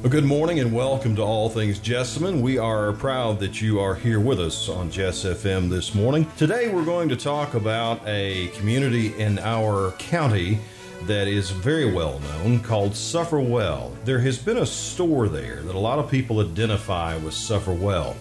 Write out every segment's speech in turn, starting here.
Well, good morning and welcome to All Things Jessamine. We are proud that you are here with us on Jess FM this morning. Today we're going to talk about a community in our county that is very well known called Sulphur Well. There has been a store there that a lot of people identify with Sulphur Well.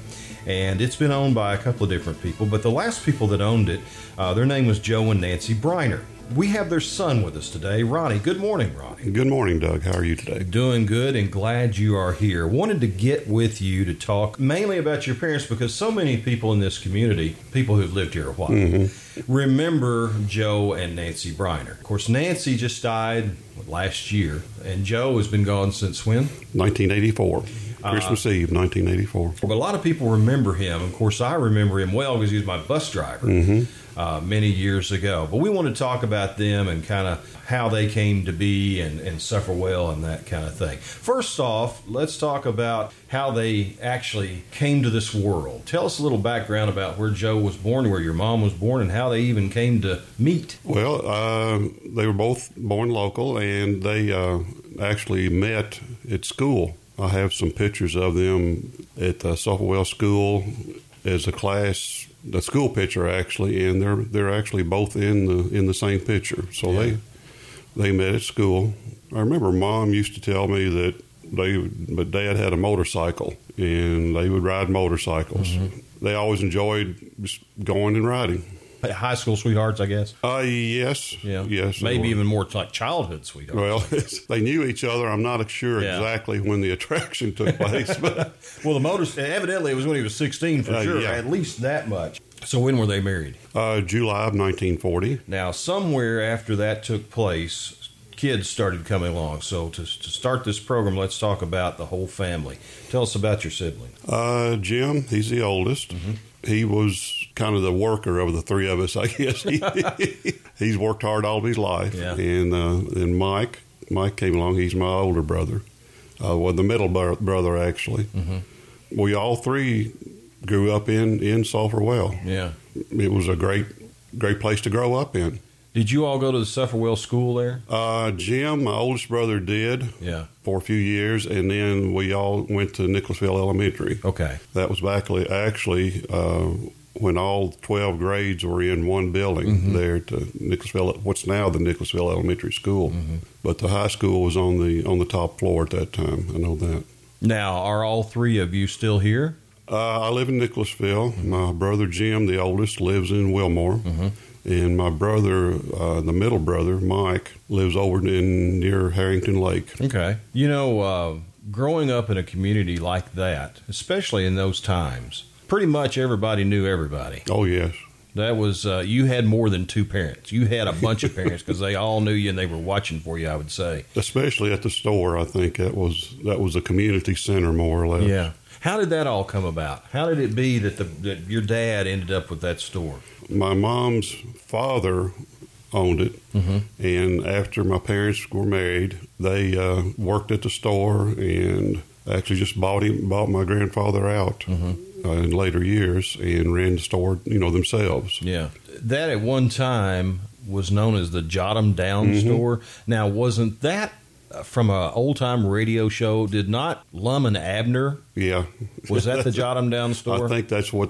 And it's been owned by a couple of different people, but the last people that owned it, uh, their name was Joe and Nancy Breiner. We have their son with us today, Ronnie. Good morning, Ronnie. Good morning, Doug. How are you today? Doing good and glad you are here. Wanted to get with you to talk mainly about your parents because so many people in this community, people who've lived here a while, mm-hmm. remember Joe and Nancy Breiner. Of course, Nancy just died last year, and Joe has been gone since when? 1984. Christmas uh, Eve, 1984. But a lot of people remember him. Of course, I remember him well because he was my bus driver. Mm-hmm uh, many years ago. But we want to talk about them and kind of how they came to be and, and Sulphur Well and that kind of thing. First off, let's talk about how they actually came to this world. Tell us a little background about where Joe was born, where your mom was born, and how they even came to meet. Well, uh, they were both born local, and they uh, actually met at school. I have some pictures of them at the Sulphur Well School as a class the school picture actually, and they're they're actually both in the in the same picture. So yeah. they they met at school. I remember mom used to tell me that they but dad had a motorcycle and they would ride motorcycles. Mm-hmm. They always enjoyed just going and riding high school sweethearts, I guess. Uh, yes. Yeah. Yes. Maybe even more like childhood sweethearts. Well, they knew each other. I'm not sure yeah. exactly when the attraction took place, but well, the motors evidently it was when he was 16 for uh, sure. Yeah. At least that much. So when were they married? Uh, July of 1940. Now, somewhere after that took place, kids started coming along. So to, to start this program, let's talk about the whole family. Tell us about your sibling. Uh, Jim, he's the oldest. Mm-hmm. He was kind of the worker of the three of us, I guess. He, he's worked hard all of his life. Yeah. And uh, and Mike, Mike came along. He's my older brother, uh, well, the middle brother actually. Mm-hmm. We all three grew up in in Sulphur Well. Yeah, it was a great great place to grow up in. Did you all go to the Sulphur Well School there? Uh, Jim, my oldest brother, did. Yeah. For a few years, and then we all went to Nicholasville Elementary. Okay. That was back actually uh, when all 12 grades were in one building mm-hmm. there to Nicholasville, what's now the Nicholasville Elementary School. Mm-hmm. But the high school was on the on the top floor at that time. I know that. Now, are all three of you still here? Uh, I live in Nicholasville. Mm-hmm. My brother Jim, the oldest, lives in Wilmore. Mm-hmm. And my brother, uh, the middle brother, Mike, lives over in near Herrington Lake. Okay. You know, uh, growing up in a community like that, especially in those times, pretty much everybody knew everybody. Oh yes. That was uh, you had more than two parents. You had a bunch of parents because they all knew you and they were watching for you. I would say, especially at the store. I think that was that was a community center more or less. Yeah. How did that all come about? How did it be that the that your dad ended up with that store? My mom's father owned it, mm-hmm. and after my parents were married, they uh, worked at the store and actually just bought him bought my grandfather out. Mm-hmm uh, in later years and ran the store, you know, themselves. Yeah, that at one time was known as the Jot 'em Down mm-hmm. store. Now, wasn't that Uh, from an old time radio show? Did not Lum and Abner? Yeah, was that the Jot 'em Down store? I think that's what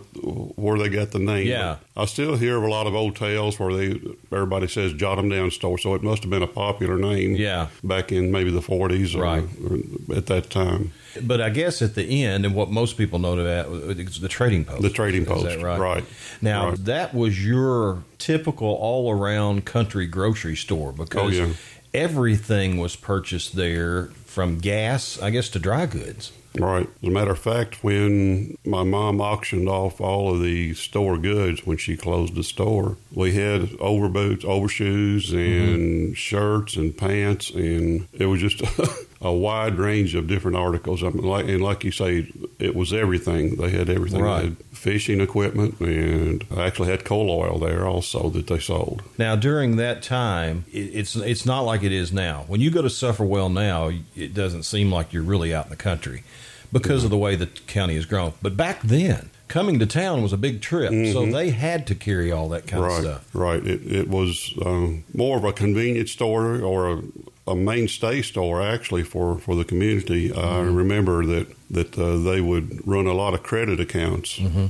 where they got the name. Yeah, I still hear of a lot of old tales where they everybody says Jot 'em Down store, so it must have been a popular name. Yeah, back in maybe the forties, right, or, at that time. But I guess at the end, and what most people know about is the trading post. The trading post, right? Right. Now right. that was your typical all-around country grocery store because oh, yeah. Everything was purchased there, from gas, I guess, to dry goods. Right. As a matter of fact, when my mom auctioned off all of the store goods when she closed the store, we had overboots, overshoes, and mm-hmm. shirts and pants, and it was just a wide range of different articles. I mean, like, and like you say, it was everything. They had everything. Right. They had fishing equipment, and I actually had coal oil there also that they sold. Now, during that time, it's it's not like it is now. When you go to Sulphur Well now, it doesn't seem like you're really out in the country because of the way the county has grown. But back then, coming to town was a big trip, mm-hmm. so they had to carry all that kind right, of stuff. Right. It, it was um, more of a convenience store or a a mainstay store actually for, for the community. I Mm-hmm. remember that that uh, they would run a lot of credit accounts. Mm-hmm.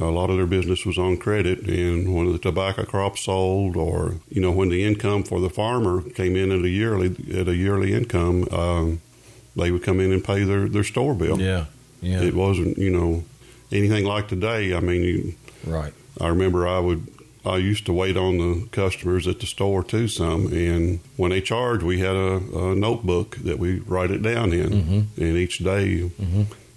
A lot of their business was on credit, and when the tobacco crop sold, or you know when the income for the farmer came in at a yearly at a yearly income, um, they would come in and pay their, their store bill. Yeah. Yeah. It wasn't you know anything like today. I mean, you, right. I remember I would I used to wait on the customers at the store too some, and when they charged, we had a, a notebook that we write it down in, Mhm. and each day.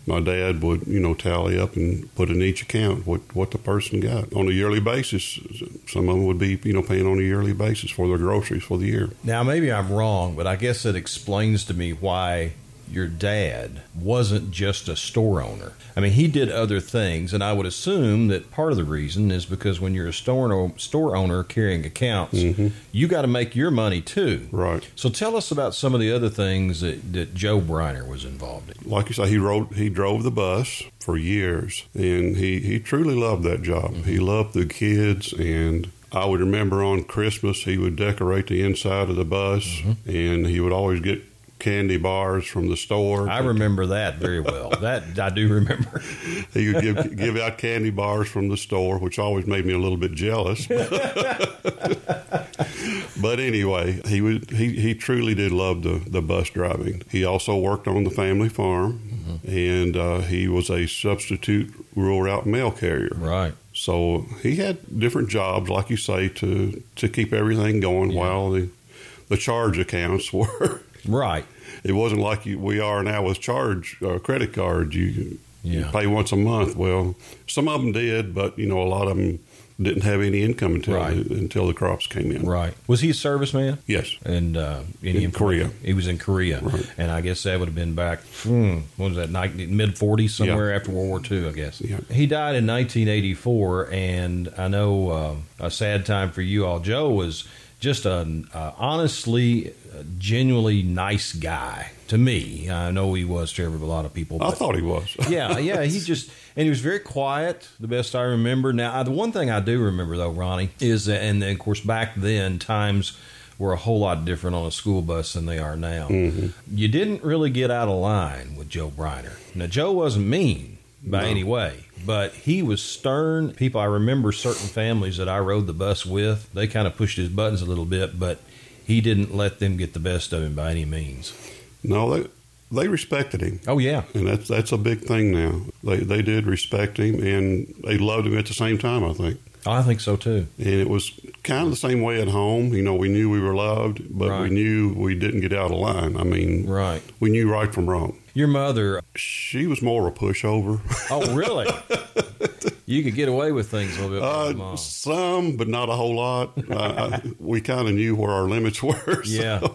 My dad would, you know, tally up and put in each account what, what the person got on a yearly basis. Some of them would be, you know, paying on a yearly basis for their groceries for the year. Now, maybe I'm wrong, but I guess it explains to me why your dad wasn't just a store owner. I mean, he did other things, and I would assume that part of the reason is because when you're a store store owner carrying accounts, mm-hmm. you got to make your money too. Right. So tell us about some of the other things that, that Joe Breiner was involved in. like you say, he rode he drove the bus for years, and he he truly loved that job. Mm-hmm. He loved the kids, and I would remember on Christmas he would decorate the inside of the bus, mm-hmm. and he would always get candy bars from the store. I remember that very well. that I do remember. he would give give out candy bars from the store, which always made me a little bit jealous. but anyway, he would he, he truly did love the, the bus driving. He also worked on the family farm, and uh, he was a substitute rural route mail carrier. Right. So he had different jobs, like you say, to to keep everything going Yeah. while the the charge accounts were. Right. It wasn't like you, we are now with charge uh, credit cards. You, you pay once a month. Well, some of them did, but you know a lot of them didn't have any income until Right. the, until the crops came in. Right. Was he a serviceman? Yes. And uh, any In Korea. He was in Korea, Right. and I guess that would have been back. Hmm, what was that? Mid forties, somewhere Yeah. after World War II, I guess. Yeah. He died in 1984, and I know uh, a sad time for you all. Joe was just an uh, honestly, uh, genuinely nice guy to me. I know he was to every- a lot of people. I thought he was. yeah, yeah. He just and he was very quiet. The best I remember. Now, I, the one thing I do remember though, Ronnie, is that, and then, of course back then times were a whole lot different on a school bus than they are now. You didn't really get out of line with Joe Breiner. Now, Joe wasn't mean by No. any way, but he was stern. People, I remember certain families that I rode the bus with. They kind of pushed his buttons a little bit, but he didn't let them get the best of him by any means. no, they they respected him. Oh yeah, And that's that's a big thing now. They they did respect him, and they loved him at the same time. I think, I think so too. and it was kind of the same way at home. You know, we knew we were loved, but Right. we knew we didn't get out of line. I mean, Right. we knew right from wrong. Your mother She was more of a pushover. Oh, really? you could get away with things a little bit. Uh, some, but not a whole lot. uh, we kind of knew where our limits were. so, Yeah.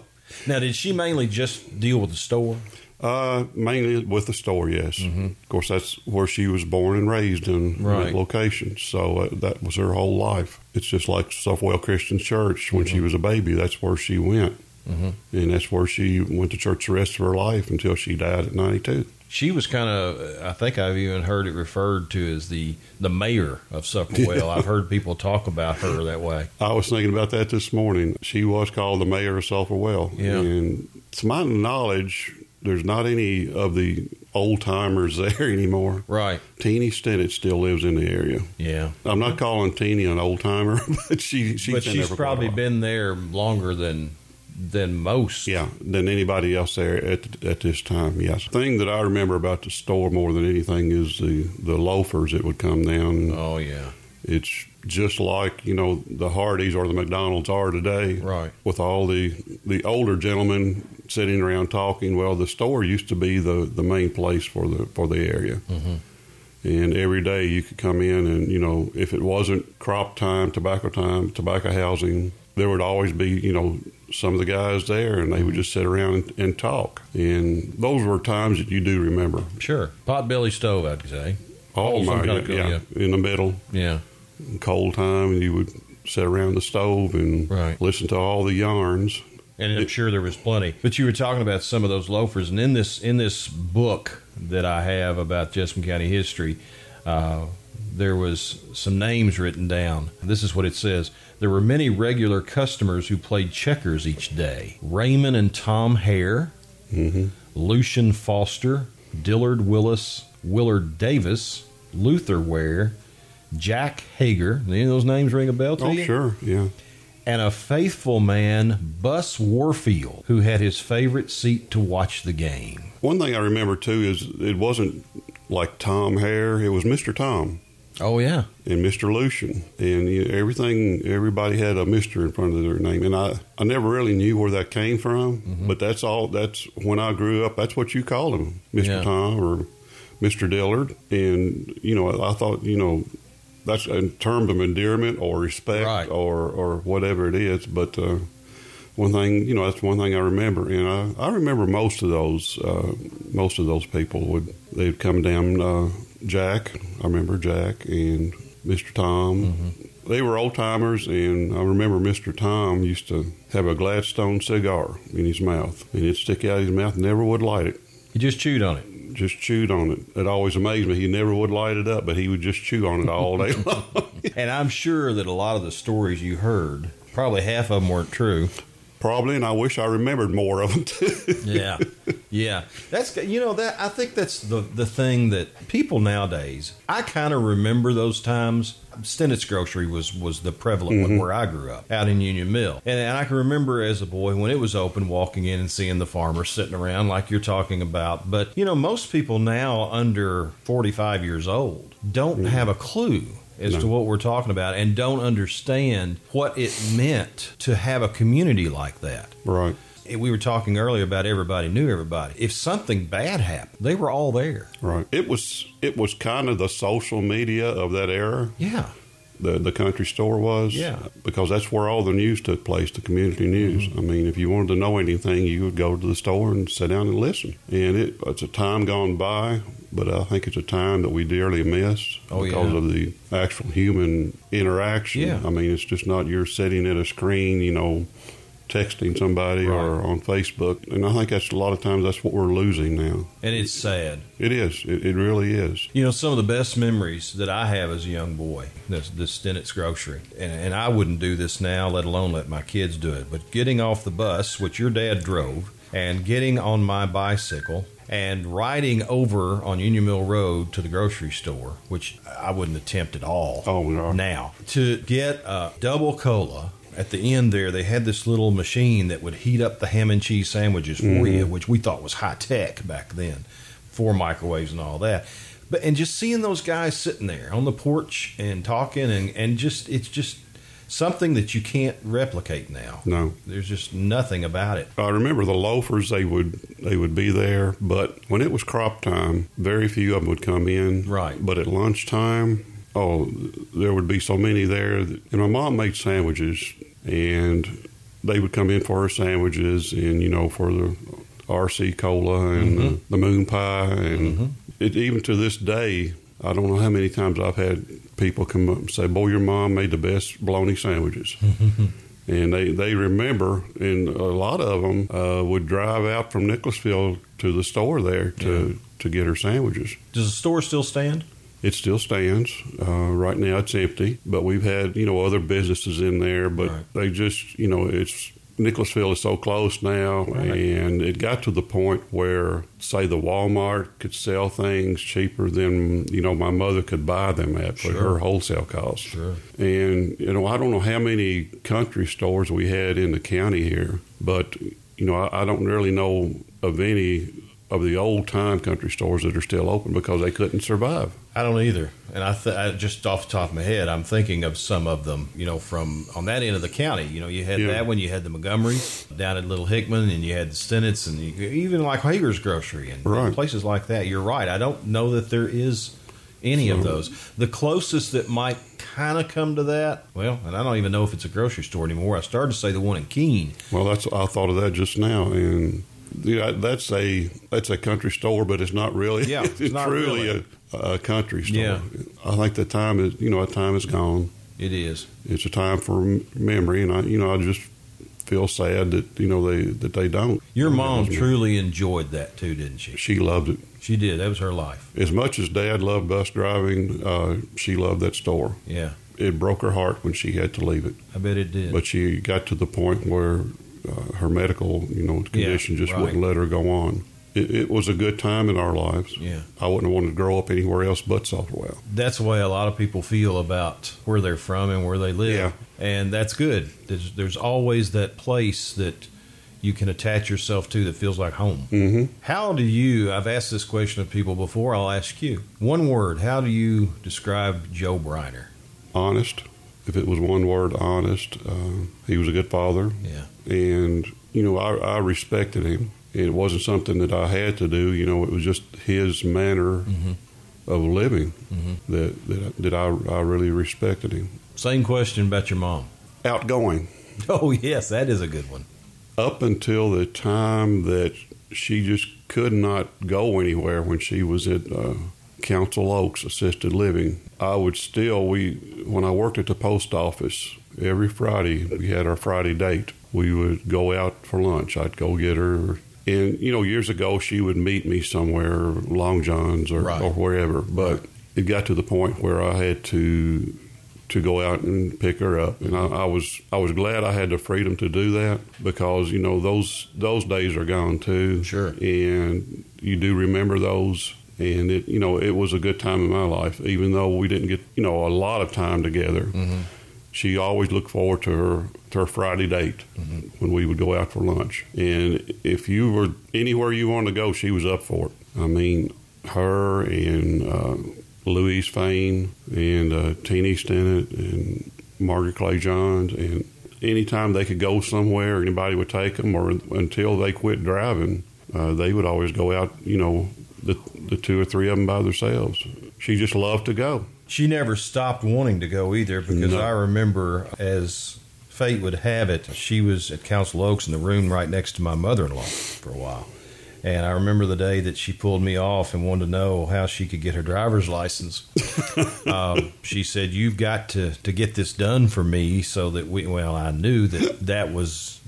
Now, did she mainly just deal with the store? Uh, mainly with the store, yes. Of course, that's where she was born and raised in Mm-hmm. Right. that location. So uh, that was her whole life. It's just like Suffolk Christian Church. When Mm-hmm. she was a baby, that's where she went. Mm-hmm. And that's where she went to church the rest of her life until she died at 92. She was kind of. I think I've even heard it referred to as the the mayor of Sulphur Well. I've heard people talk about her that way. I was thinking about that this morning. She was called the mayor of Sulphur Yeah. And to my knowledge, there's not any of the old timers there anymore. Right. Teeny Stennett still lives in the area. Yeah. I'm not calling Teeny an old timer, but she she's but she's there for quite a probably been there longer than than most. yeah than anybody else there at at this time. Yes. The thing that I remember about the store more than anything is the the loafers that would come down. Oh yeah. It's just like you know the Hardee's or the McDonald's are today. Right. With all the the older gentlemen sitting around talking. Well, the store used to be the the main place for the for the area. Mm-hmm. And every day you could come in, and you know, if it wasn't crop time, tobacco time, tobacco housing, there would always be, you know, some of the guys there, and they would just sit around and, and talk. And those were times that you do remember. Sure. Potbelly stove, I'd say. Oh Oh, my, yeah, cool, in the middle, Yeah. cold time, and you would sit around the stove and Right. listen to all the yarns. and I'm sure there was plenty. But you were talking about some of those loafers, and in this in this book that I have about Jessamine County history, uh, there was some names written down. This is what it says. There were many regular customers who played checkers each day. Raymond and Tom Hare, hmm Lucian Foster, Dillard Willis, Willard Davis, Luther Ware, Jack Hager. Any of those names ring a bell to Oh, you? Oh, sure, yeah. And a faithful man, Bus Warfield, who had his favorite seat to watch the game. One thing I remember too is it wasn't like Tom Hare; it was Mister Tom Oh yeah, and Mister Lucian, and you know, everything. Everybody had a Mister in front of their name, and I I never really knew where that came from. Mm-hmm. But that's all. That's when I grew up. That's what you called him, Mister Yeah. Tom or Mister Dillard, and you know I thought you know. That's in terms of endearment or respect Right. or, or whatever it is. But uh, one thing, you know, that's one thing I remember, and I, I remember most of those. Uh, most of those people would they'd come down. Uh, Jack, I remember Jack and Mister Tom. Mm-hmm. They were old timers, and I remember Mister Tom used to have a Gladstone cigar in his mouth, and it'd stick out of his mouth, never would light it. he just chewed on it. Just chewed on it. It always amazed me. He never would light it up, but he would just chew on it all day long. And I'm sure that a lot of the stories you heard, probably half of them weren't true. Probably, and I wish I remembered more of them too. Yeah, yeah. That's you know that I think that's the the thing that people nowadays. I kind of remember those times. Stennett's Grocery was was the prevalent one mm-hmm. where I grew up out in Union Mill, and, and I can remember as a boy when it was open, walking in and seeing the farmers sitting around like you're talking about. But you know, most people now under 45 years old don't mm-hmm. have a clue as No. to what we're talking about and don't understand what it meant to have a community like that right. we were talking earlier about everybody knew everybody. If something bad happened, they were all there. Right. It was it was kind of the social media of that era. Yeah. The the country store was. Yeah. Because that's where all the news took place, the community news. Mm-hmm. I mean, if you wanted to know anything, you would go to the store and sit down and listen. And it, it's a time gone by, but I think it's a time that we dearly miss Oh, because yeah. of the actual human interaction. Yeah. I mean, it's just not you're sitting at a screen, you know, texting somebody or on Facebook. And I think that's a lot of times that's what we're losing now. And it's sad. It is. It, it really is. You know, some of the best memories that I have as a young boy, this, this Stennett's Grocery, and, and I wouldn't do this now, let alone let my kids do it, but getting off the bus, which your dad drove, and getting on my bicycle and riding over on Union Mill Road to the grocery store, which I wouldn't attempt at all. Oh, no. now to get a double cola at the end there they had this little machine that would heat up the ham and cheese sandwiches for you mm-hmm. which we thought was high tech back then for microwaves and all that but and just seeing those guys sitting there on the porch and talking and and just it's just something that you can't replicate now No. there's just nothing about it I remember the loafers they would they would be there, but when it was crop time, very few of them would come in. Right. But at lunchtime, oh, there would be so many there. that- And my mom made sandwiches, and they would come in for her sandwiches, and you know for the RC cola and the, the moon pie, and mm-hmm. it, even to this day, I don't know how many times I've had people come up and say, "Boy, your mom made the best bologna sandwiches." Mm-hmm. and they, they remember, and a lot of them uh, would drive out from Nicholasville to the store there to, to get her sandwiches. does the store still stand It still stands. Uh, right now, it's empty, but we've had you know other businesses in there, but Right. they just you know it's Nicholasville is so close now, Right. and it got to the point where say the Walmart could sell things cheaper than you know my mother could buy them at for Sure. her wholesale cost. Sure. And you know I don't know how many country stores we had in the county here, but you know I, I don't really know of any of the old time country stores that are still open because they couldn't survive. I don't either, and I, th- I just off the top of my head, I'm thinking of some of them. You know, from on that end of the county. You know, you had Yeah. that one, you had the Montgomerys down at Little Hickman, and you had the Stennetts, and you, even like Hager's Grocery and, and places like that. You're right. I don't know that there is any of those. The closest that might kind of come to that, well, and I don't even know if it's a grocery store anymore. I started to say the one in Keene. Well, that's I thought of that just now, and yeah, that's a that's a country store, but it's not really. Yeah, it's it's, not truly really. a, a country store. Yeah. I think the time is you know a time is gone. It is. It's a time for memory, and I you know I just feel sad that you know they that they don't. Your mom truly enjoyed that too, didn't she? She loved it She did. That was her life. as much as Dad loved bus driving. Uh, she loved that store. Yeah, It broke her heart when she had to leave it, I bet it did. but she got to the point where uh, her medical you know condition just right. wouldn't let her go on. It, it was a good time in our lives. yeah, I wouldn't have wanted to grow up anywhere else but Sulphurwell. that's the way a lot of people feel about where they're from and where they live. Yeah. and that's good. There's, there's always that place that you can attach yourself to that feels like home. Mm-hmm. How do you? I've asked this question of people before. I'll ask you. One word. How do you describe Joe Breiner? Honest. If it was one word, honest. Uh, he was a good father. Yeah. And you know I, I respected him. It wasn't something that I had to do. You know, it was just his manner Mhm. of living Mhm. that that, that I, I really respected him. Same question about your mom. Outgoing Oh yes, that is a good one. up until the time that she just could not go anywhere when she was at uh, Council Oaks Assisted Living. I would still we when I worked at the post office every Friday we had our Friday date. We would go out for lunch. I'd go get her. And you know, years ago, she would meet me somewhere, Long John's or, Right. or wherever. But it got to the point where I had to to go out and pick her up, and I, I was I was glad I had the freedom to do that because you know those those days are gone too. Sure. and you do remember those. And it, you know, it was a good time in my life, even though we didn't get, you know, a lot of time together. Mhm. She always looked forward to her to her Friday date Mhm. when we would go out for lunch. And if you were anywhere you wanted to go, she was up for it. I mean, her and uh, Louise Fain and uh, Teeny Stennett and Margaret Clay Johns and anytime they could go somewhere, anybody would take them, or until they quit driving, uh, they would always go out. You know, the the two or three of them by themselves. She just loved to go. She never stopped wanting to go either because No. I remember as fate would have it, she was at Council Oaks in the room right next to my mother in law for a while. And I remember the day that she pulled me off and wanted to know how she could get her driver's license. um, she said, "You've got to to get this done for me, so that we." Well, I knew that that was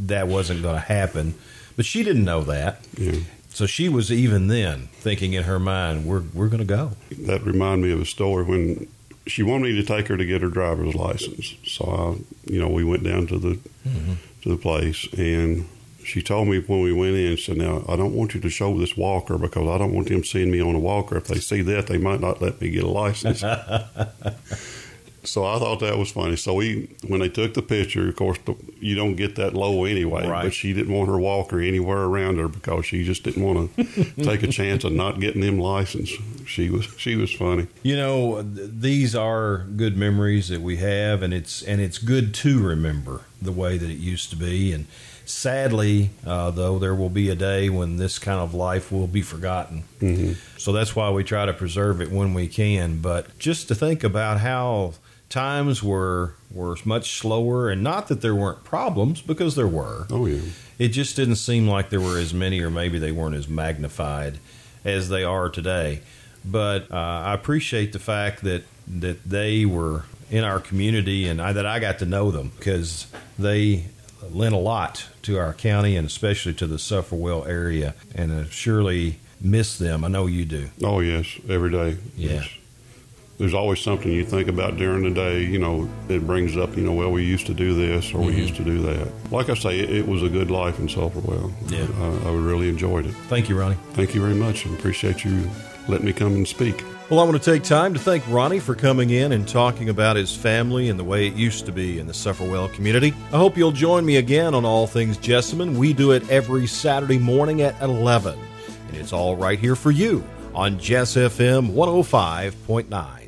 that wasn't going to happen, but she didn't know that. Yeah. So she was even then thinking in her mind, "We're we're going to go." that reminded me of a story when she wanted me to take her to get her driver's license. So I, you know, we went down to the mm-hmm. to the place, and she told me when we went in, she said, "Now I don't want you to show this walker because I don't want them seeing me on a walker. If they see that, they might not let me get a license." So I thought that was funny. So we, when they took the picture, of course, the, you don't get that low anyway. Right. But she didn't want her walker anywhere around her because she just didn't want to take a chance of not getting them license. She was she was funny. You know, th- these are good memories that we have, and it's and it's good to remember the way that it used to be. And sadly, uh, though, there will be a day when this kind of life will be forgotten. hmm So that's why we try to preserve it when we can. But just to think about how times were were much slower, and not that there weren't problems, because there were. Oh yeah. It just didn't seem like there were as many, or maybe they weren't as magnified as they are today. But uh, I appreciate the fact that that they were in our community, and I, that I got to know them because they lent a lot to our county and especially to the Sulphur Well area, and I surely miss them. I know you do. Oh yes, every day. Yeah. Yes. There's always something you think about during the day. You know, it brings up. You know, well, we used to do this or we Mhm. used to do that. Like I say, it, it was a good life in Sulphurwell. Yeah. I, I really enjoyed it. Thank you, Ronnie. Thank you very much, and appreciate you letting me come and speak. Well, I want to take time to thank Ronnie for coming in and talking about his family and the way it used to be in the Sulphur Well community. I hope you'll join me again on All Things Jessamine. We do it every Saturday morning at 11, and it's all right here for you on Jess FM 105.9.